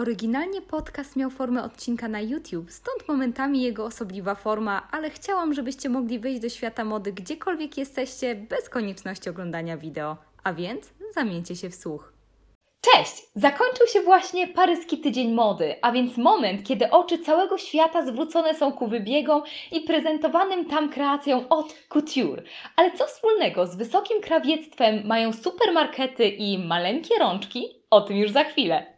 Oryginalnie podcast miał formę odcinka na YouTube, stąd momentami jego osobliwa forma, ale chciałam, żebyście mogli wejść do świata mody gdziekolwiek jesteście, bez konieczności oglądania wideo. A więc zamieńcie się w słuch. Cześć! Zakończył się właśnie paryski tydzień mody, a więc moment, kiedy oczy całego świata zwrócone są ku wybiegom i prezentowanym tam kreacjom od couture. Ale co wspólnego z wysokim krawiectwem mają supermarkety i maleńkie rączki? O tym już za chwilę.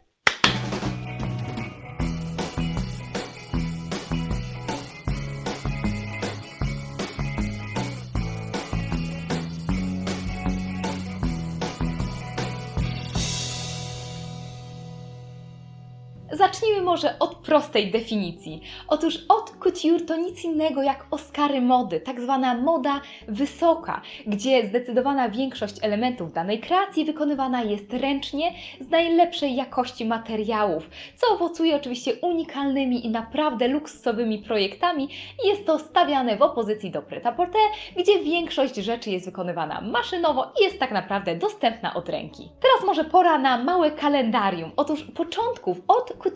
Zacznijmy może od prostej definicji. Otóż haute couture to nic innego jak Oscary mody, tak zwana moda wysoka, gdzie zdecydowana większość elementów danej kreacji wykonywana jest ręcznie z najlepszej jakości materiałów, co owocuje oczywiście unikalnymi i naprawdę luksusowymi projektami i jest to stawiane w opozycji do prêt-à-porter, gdzie większość rzeczy jest wykonywana maszynowo i jest tak naprawdę dostępna od ręki. Teraz może pora na małe kalendarium. Otóż początków od couture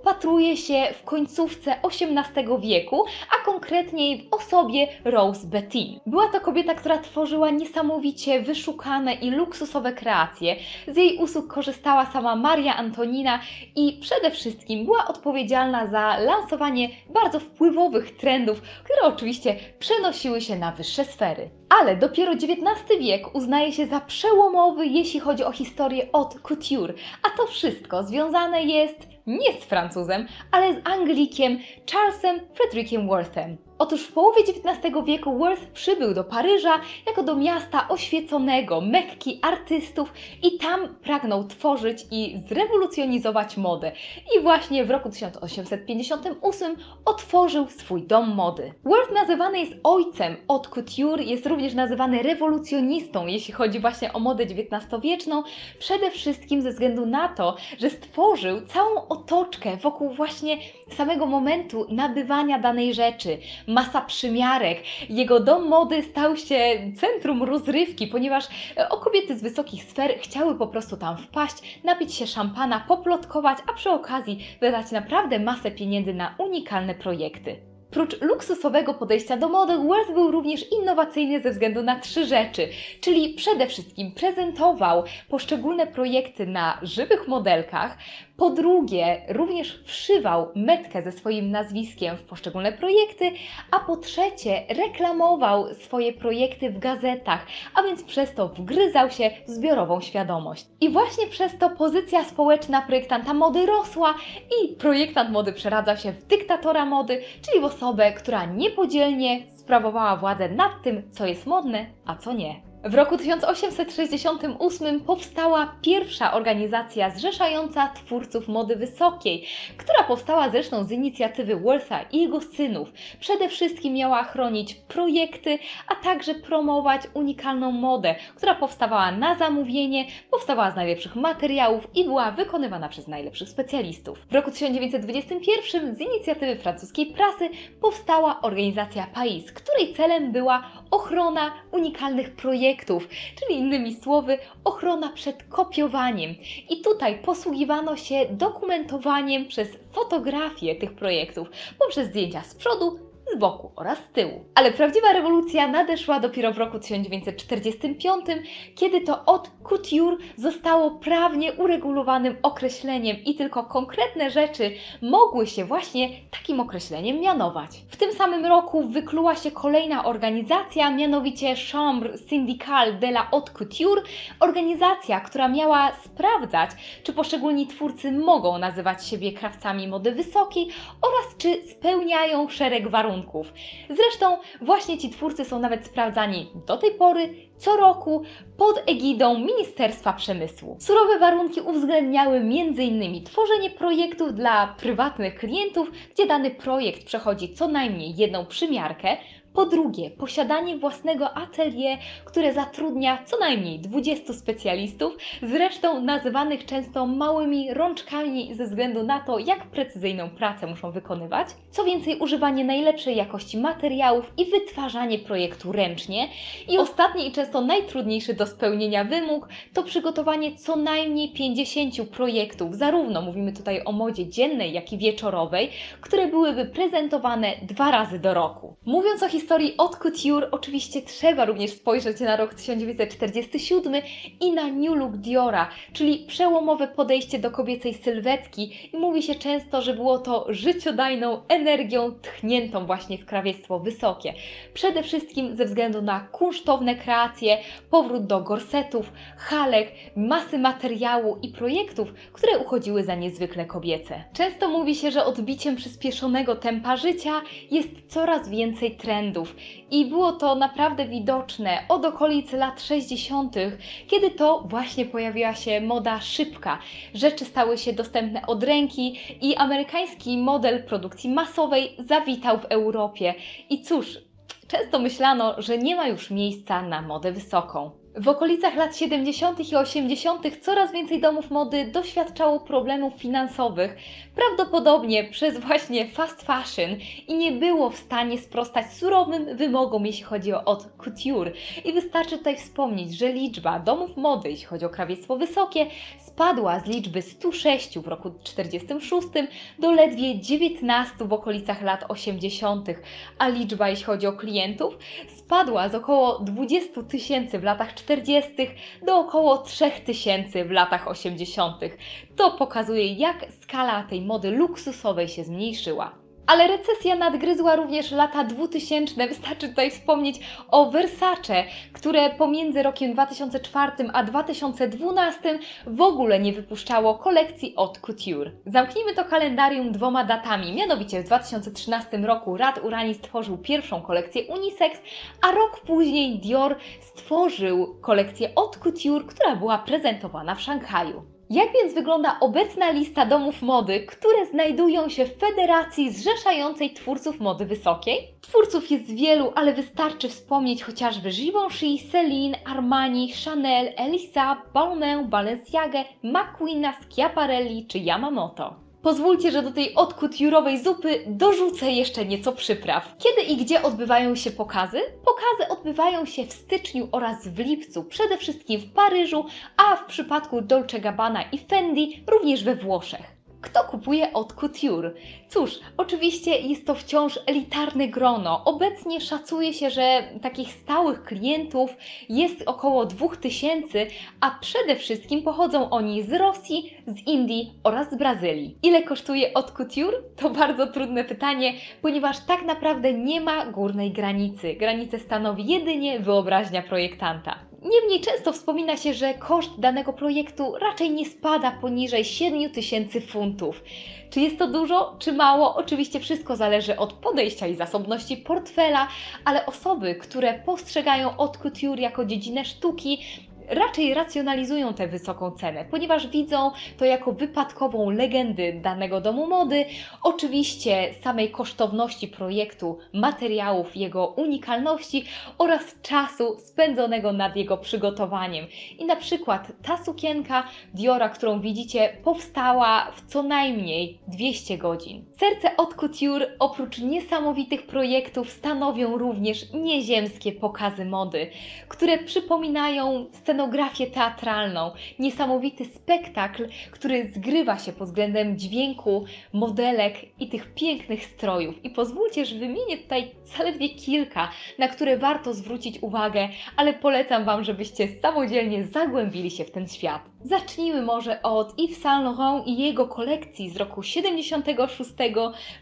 upatruje się w końcówce XVIII wieku, a konkretniej w osobie Rose Bettin. Była to kobieta, która tworzyła niesamowicie wyszukane i luksusowe kreacje. Z jej usług korzystała sama Maria Antonina i przede wszystkim była odpowiedzialna za lansowanie bardzo wpływowych trendów, które oczywiście przenosiły się na wyższe sfery. Ale dopiero XIX wiek uznaje się za przełomowy, jeśli chodzi o historię haute couture, a to wszystko związane jest nie z Francuzem, ale z Anglikiem Charlesem Frederikiem Worthem. Otóż w połowie XIX wieku Worth przybył do Paryża jako do miasta oświeconego, mekki artystów i tam pragnął tworzyć i zrewolucjonizować modę. I właśnie w roku 1858 otworzył swój dom mody. Worth nazywany jest ojcem haute couture, jest również nazywany rewolucjonistą, jeśli chodzi właśnie o modę XIX-wieczną, przede wszystkim ze względu na to, że stworzył całą otoczkę wokół właśnie samego momentu nabywania danej rzeczy masa przymiarek. Jego dom mody stał się centrum rozrywki, ponieważ e, o kobiety z wysokich sfer chciały po prostu tam wpaść, napić się szampana, poplotkować, a przy okazji wydać naprawdę masę pieniędzy na unikalne projekty. Prócz luksusowego podejścia do mody, Worth był również innowacyjny ze względu na trzy rzeczy, czyli przede wszystkim prezentował poszczególne projekty na żywych modelkach, po drugie, również wszywał metkę ze swoim nazwiskiem w poszczególne projekty, a po trzecie, reklamował swoje projekty w gazetach, a więc przez to wgryzał się w zbiorową świadomość. I właśnie przez to pozycja społeczna projektanta mody rosła i projektant mody przeradzał się w dyktatora mody, czyli w osobę, która niepodzielnie sprawowała władzę nad tym, co jest modne, a co nie. W roku 1868 powstała pierwsza organizacja zrzeszająca twórców mody wysokiej, która powstała zresztą z inicjatywy Wortha i jego synów. Przede wszystkim miała chronić projekty, a także promować unikalną modę, która powstawała na zamówienie, powstawała z najlepszych materiałów i była wykonywana przez najlepszych specjalistów. W roku 1921 z inicjatywy francuskiej prasy powstała organizacja PAIS, której celem była ochrona unikalnych projektów projektów, czyli innymi słowy, ochrona przed kopiowaniem. I tutaj posługiwano się dokumentowaniem przez fotografię tych projektów poprzez zdjęcia z przodu, z boku oraz z tyłu. Ale prawdziwa rewolucja nadeszła dopiero w roku 1945, kiedy to od couture zostało prawnie uregulowanym określeniem i tylko konkretne rzeczy mogły się właśnie takim określeniem mianować. W tym samym roku wykluła się kolejna organizacja, mianowicie Chambre Syndicale de la Haute Couture, organizacja, która miała sprawdzać, czy poszczególni twórcy mogą nazywać siebie krawcami mody wysokiej oraz czy spełniają szereg warunków. Zresztą właśnie ci twórcy są nawet sprawdzani do tej pory co roku pod egidą Ministerstwa Przemysłu. Surowe warunki uwzględniały m.in. tworzenie projektów dla prywatnych klientów, gdzie dany projekt przechodzi co najmniej jedną przymiarkę, Po drugie, posiadanie własnego atelier, które zatrudnia co najmniej 20 specjalistów, zresztą nazywanych często małymi rączkami ze względu na to, jak precyzyjną pracę muszą wykonywać. Co więcej, używanie najlepszej jakości materiałów i wytwarzanie projektu ręcznie. I ostatni i często najtrudniejszy do spełnienia wymóg to przygotowanie co najmniej 50 projektów, zarówno mówimy tutaj o modzie dziennej, jak i wieczorowej, które byłyby prezentowane dwa razy do roku. Mówiąc o historii haute couture, oczywiście trzeba również spojrzeć na rok 1947 i na New Look Diora, czyli przełomowe podejście do kobiecej sylwetki i mówi się często, że było to życiodajną energią tchniętą właśnie w krawiectwo wysokie. Przede wszystkim ze względu na kunsztowne kreacje, powrót do gorsetów, halek, masy materiału i projektów, które uchodziły za niezwykle kobiece. Często mówi się, że odbiciem przyspieszonego tempa życia jest coraz więcej trendów i było to naprawdę widoczne od okolic lat 60., kiedy to właśnie pojawiła się moda szybka. Rzeczy stały się dostępne od ręki i amerykański model produkcji masowej zawitał w Europie. I cóż, często myślano, że nie ma już miejsca na modę wysoką. W okolicach lat 70. i 80. coraz więcej domów mody doświadczało problemów finansowych, prawdopodobnie przez właśnie fast fashion i nie było w stanie sprostać surowym wymogom, jeśli chodzi o haute couture. I wystarczy tutaj wspomnieć, że liczba domów mody, jeśli chodzi o krawiectwo wysokie, spadła z liczby 106 w roku 46 do ledwie 19 w okolicach lat 80., a liczba, jeśli chodzi o klientów, spadła z około 20 tysięcy w latach 40. do około 3000 w latach 80. To pokazuje, jak skala tej mody luksusowej się zmniejszyła. Ale recesja nadgryzła również lata 2000. Wystarczy tutaj wspomnieć o Versace, które pomiędzy rokiem 2004 a 2012 w ogóle nie wypuszczało kolekcji haute couture. Zamknijmy to kalendarium dwoma datami. Mianowicie w 2013 roku Rad Urani stworzył pierwszą kolekcję unisex, a rok później Dior stworzył kolekcję haute couture, która była prezentowana w Szanghaju. Jak więc wygląda obecna lista domów mody, które znajdują się w federacji zrzeszającej twórców mody wysokiej? Twórców jest wielu, ale wystarczy wspomnieć chociażby Givenchy, Celine, Armani, Chanel, Elisa, Balmain, Balenciaga, McQueen, Schiaparelli czy Yamamoto. Pozwólcie, że do tej odkuturowej zupy dorzucę jeszcze nieco przypraw. Kiedy i gdzie odbywają się pokazy? Pokazy odbywają się w styczniu oraz w lipcu, przede wszystkim w Paryżu, a w przypadku Dolce Gabbana i Fendi również we Włoszech. Kto kupuje od couture? Cóż, oczywiście jest to wciąż elitarne grono. Obecnie szacuje się, że takich stałych klientów jest około 2000, a przede wszystkim pochodzą oni z Rosji, z Indii oraz z Brazylii. Ile kosztuje od couture? To bardzo trudne pytanie, ponieważ tak naprawdę nie ma górnej granicy. Granicę stanowi jedynie wyobraźnia projektanta. Niemniej często wspomina się, że koszt danego projektu raczej nie spada poniżej 7000 funtów. Czy jest to dużo, czy mało? Oczywiście wszystko zależy od podejścia i zasobności portfela, ale osoby, które postrzegają haute couture jako dziedzinę sztuki, raczej racjonalizują tę wysoką cenę, ponieważ widzą to jako wypadkową legendy danego domu mody, oczywiście samej kosztowności projektu, materiałów, jego unikalności oraz czasu spędzonego nad jego przygotowaniem. I na przykład ta sukienka Diora, którą widzicie, powstała w co najmniej 200 godzin. Serce haute couture oprócz niesamowitych projektów stanowią również nieziemskie pokazy mody, które przypominają scenariusze scenografię teatralną, niesamowity spektakl, który zgrywa się pod względem dźwięku, modelek i tych pięknych strojów. I pozwólcie, że wymienię tutaj zaledwie kilka, na które warto zwrócić uwagę, ale polecam Wam, żebyście samodzielnie zagłębili się w ten świat. Zacznijmy może od Yves Saint Laurent i jego kolekcji z roku 76,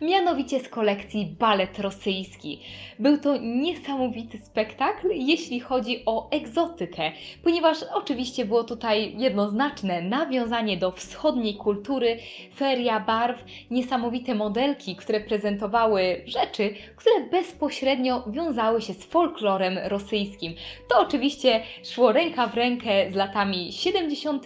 mianowicie z kolekcji Balet Rosyjski. Był to niesamowity spektakl, jeśli chodzi o egzotykę, ponieważ oczywiście było tutaj jednoznaczne nawiązanie do wschodniej kultury, feria barw, niesamowite modelki, które prezentowały rzeczy, które bezpośrednio wiązały się z folklorem rosyjskim. To oczywiście szło ręka w rękę z latami 70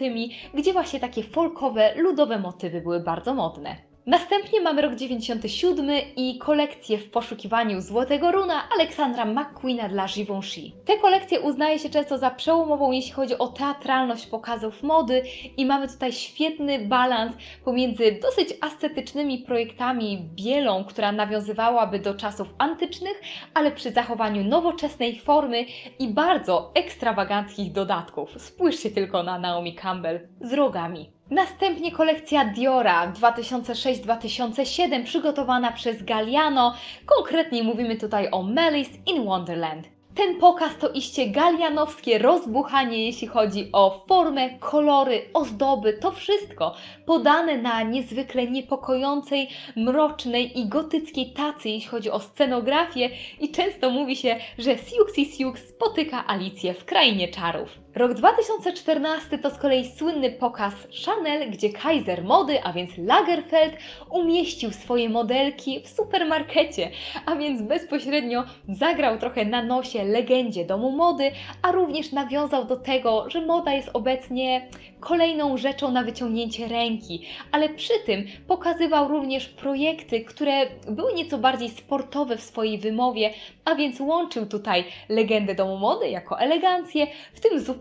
gdzie właśnie takie folkowe, ludowe motywy były bardzo modne. Następnie mamy rok 97 i kolekcję w poszukiwaniu Złotego Runa Aleksandra McQueena dla Givenchy. Te kolekcje uznaje się często za przełomową, jeśli chodzi o teatralność pokazów mody i mamy tutaj świetny balans pomiędzy dosyć ascetycznymi projektami bielą, która nawiązywałaby do czasów antycznych, ale przy zachowaniu nowoczesnej formy i bardzo ekstrawaganckich dodatków. Spójrzcie tylko na Naomi Campbell z rogami. Następnie kolekcja Diora 2006-2007 przygotowana przez Galliano. Konkretniej mówimy tutaj o Malice in Wonderland. Ten pokaz to iście galianowskie rozbuchanie, jeśli chodzi o formę, kolory, ozdoby, to wszystko podane na niezwykle niepokojącej, mrocznej i gotyckiej tacy, jeśli chodzi o scenografię i często mówi się, że Siuxi Siux spotyka Alicję w krainie czarów. Rok 2014 to z kolei słynny pokaz Chanel, gdzie Kaiser mody, a więc Lagerfeld, umieścił swoje modelki w supermarkecie, a więc bezpośrednio zagrał trochę na nosie legendzie domu mody, a również nawiązał do tego, że moda jest obecnie kolejną rzeczą na wyciągnięcie ręki, ale przy tym pokazywał również projekty, które były nieco bardziej sportowe w swojej wymowie, a więc łączył tutaj legendę domu mody jako elegancję, w tym zupełnie,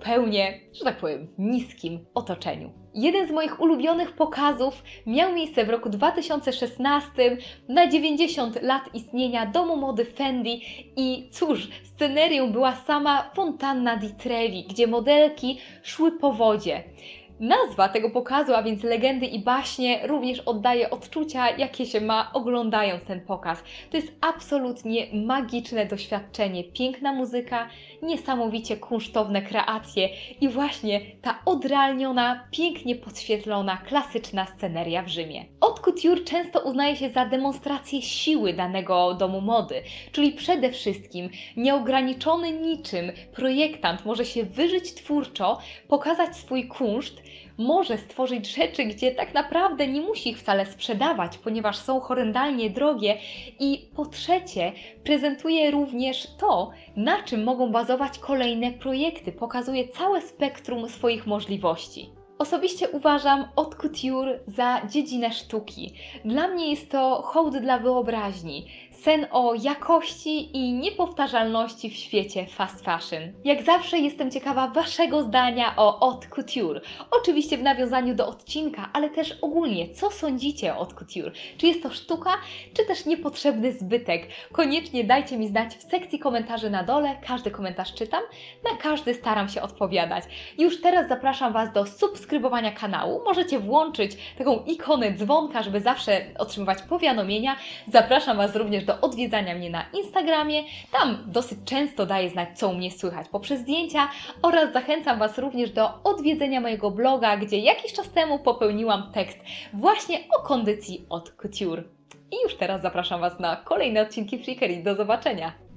że tak powiem, niskim otoczeniu. Jeden z moich ulubionych pokazów miał miejsce w roku 2016 na 90 lat istnienia domu mody Fendi i cóż, scenerią była sama fontanna di Trevi, gdzie modelki szły po wodzie. Nazwa tego pokazu, a więc legendy i baśnie, również oddaje odczucia, jakie się ma oglądając ten pokaz. To jest absolutnie magiczne doświadczenie, piękna muzyka, niesamowicie kunsztowne kreacje i właśnie ta odrealniona, pięknie podświetlona, klasyczna sceneria w Rzymie. Haute couture często uznaje się za demonstrację siły danego domu mody, czyli przede wszystkim nieograniczony niczym projektant może się wyżyć twórczo, pokazać swój kunszt, może stworzyć rzeczy, gdzie tak naprawdę nie musi ich wcale sprzedawać, ponieważ są horrendalnie drogie. I po trzecie, prezentuje również to, na czym mogą bazować kolejne projekty, pokazuje całe spektrum swoich możliwości. Osobiście uważam haute couture za dziedzinę sztuki. Dla mnie jest to hołd dla wyobraźni, sen o jakości i niepowtarzalności w świecie fast fashion. Jak zawsze jestem ciekawa Waszego zdania o haute couture. Oczywiście w nawiązaniu do odcinka, ale też ogólnie, co sądzicie o haute couture? Czy jest to sztuka, czy też niepotrzebny zbytek? Koniecznie dajcie mi znać w sekcji komentarzy na dole, każdy komentarz czytam, na każdy staram się odpowiadać. Już teraz zapraszam Was do subskrybowania kanału. Możecie włączyć taką ikonę dzwonka, żeby zawsze otrzymywać powiadomienia. Zapraszam Was również do odwiedzania mnie na Instagramie. Tam dosyć często daję znać, co u mnie słychać poprzez zdjęcia oraz zachęcam Was również do odwiedzenia mojego bloga, gdzie jakiś czas temu popełniłam tekst właśnie o kondycji od couture. I już teraz zapraszam Was na kolejne odcinki Freakery. Do zobaczenia!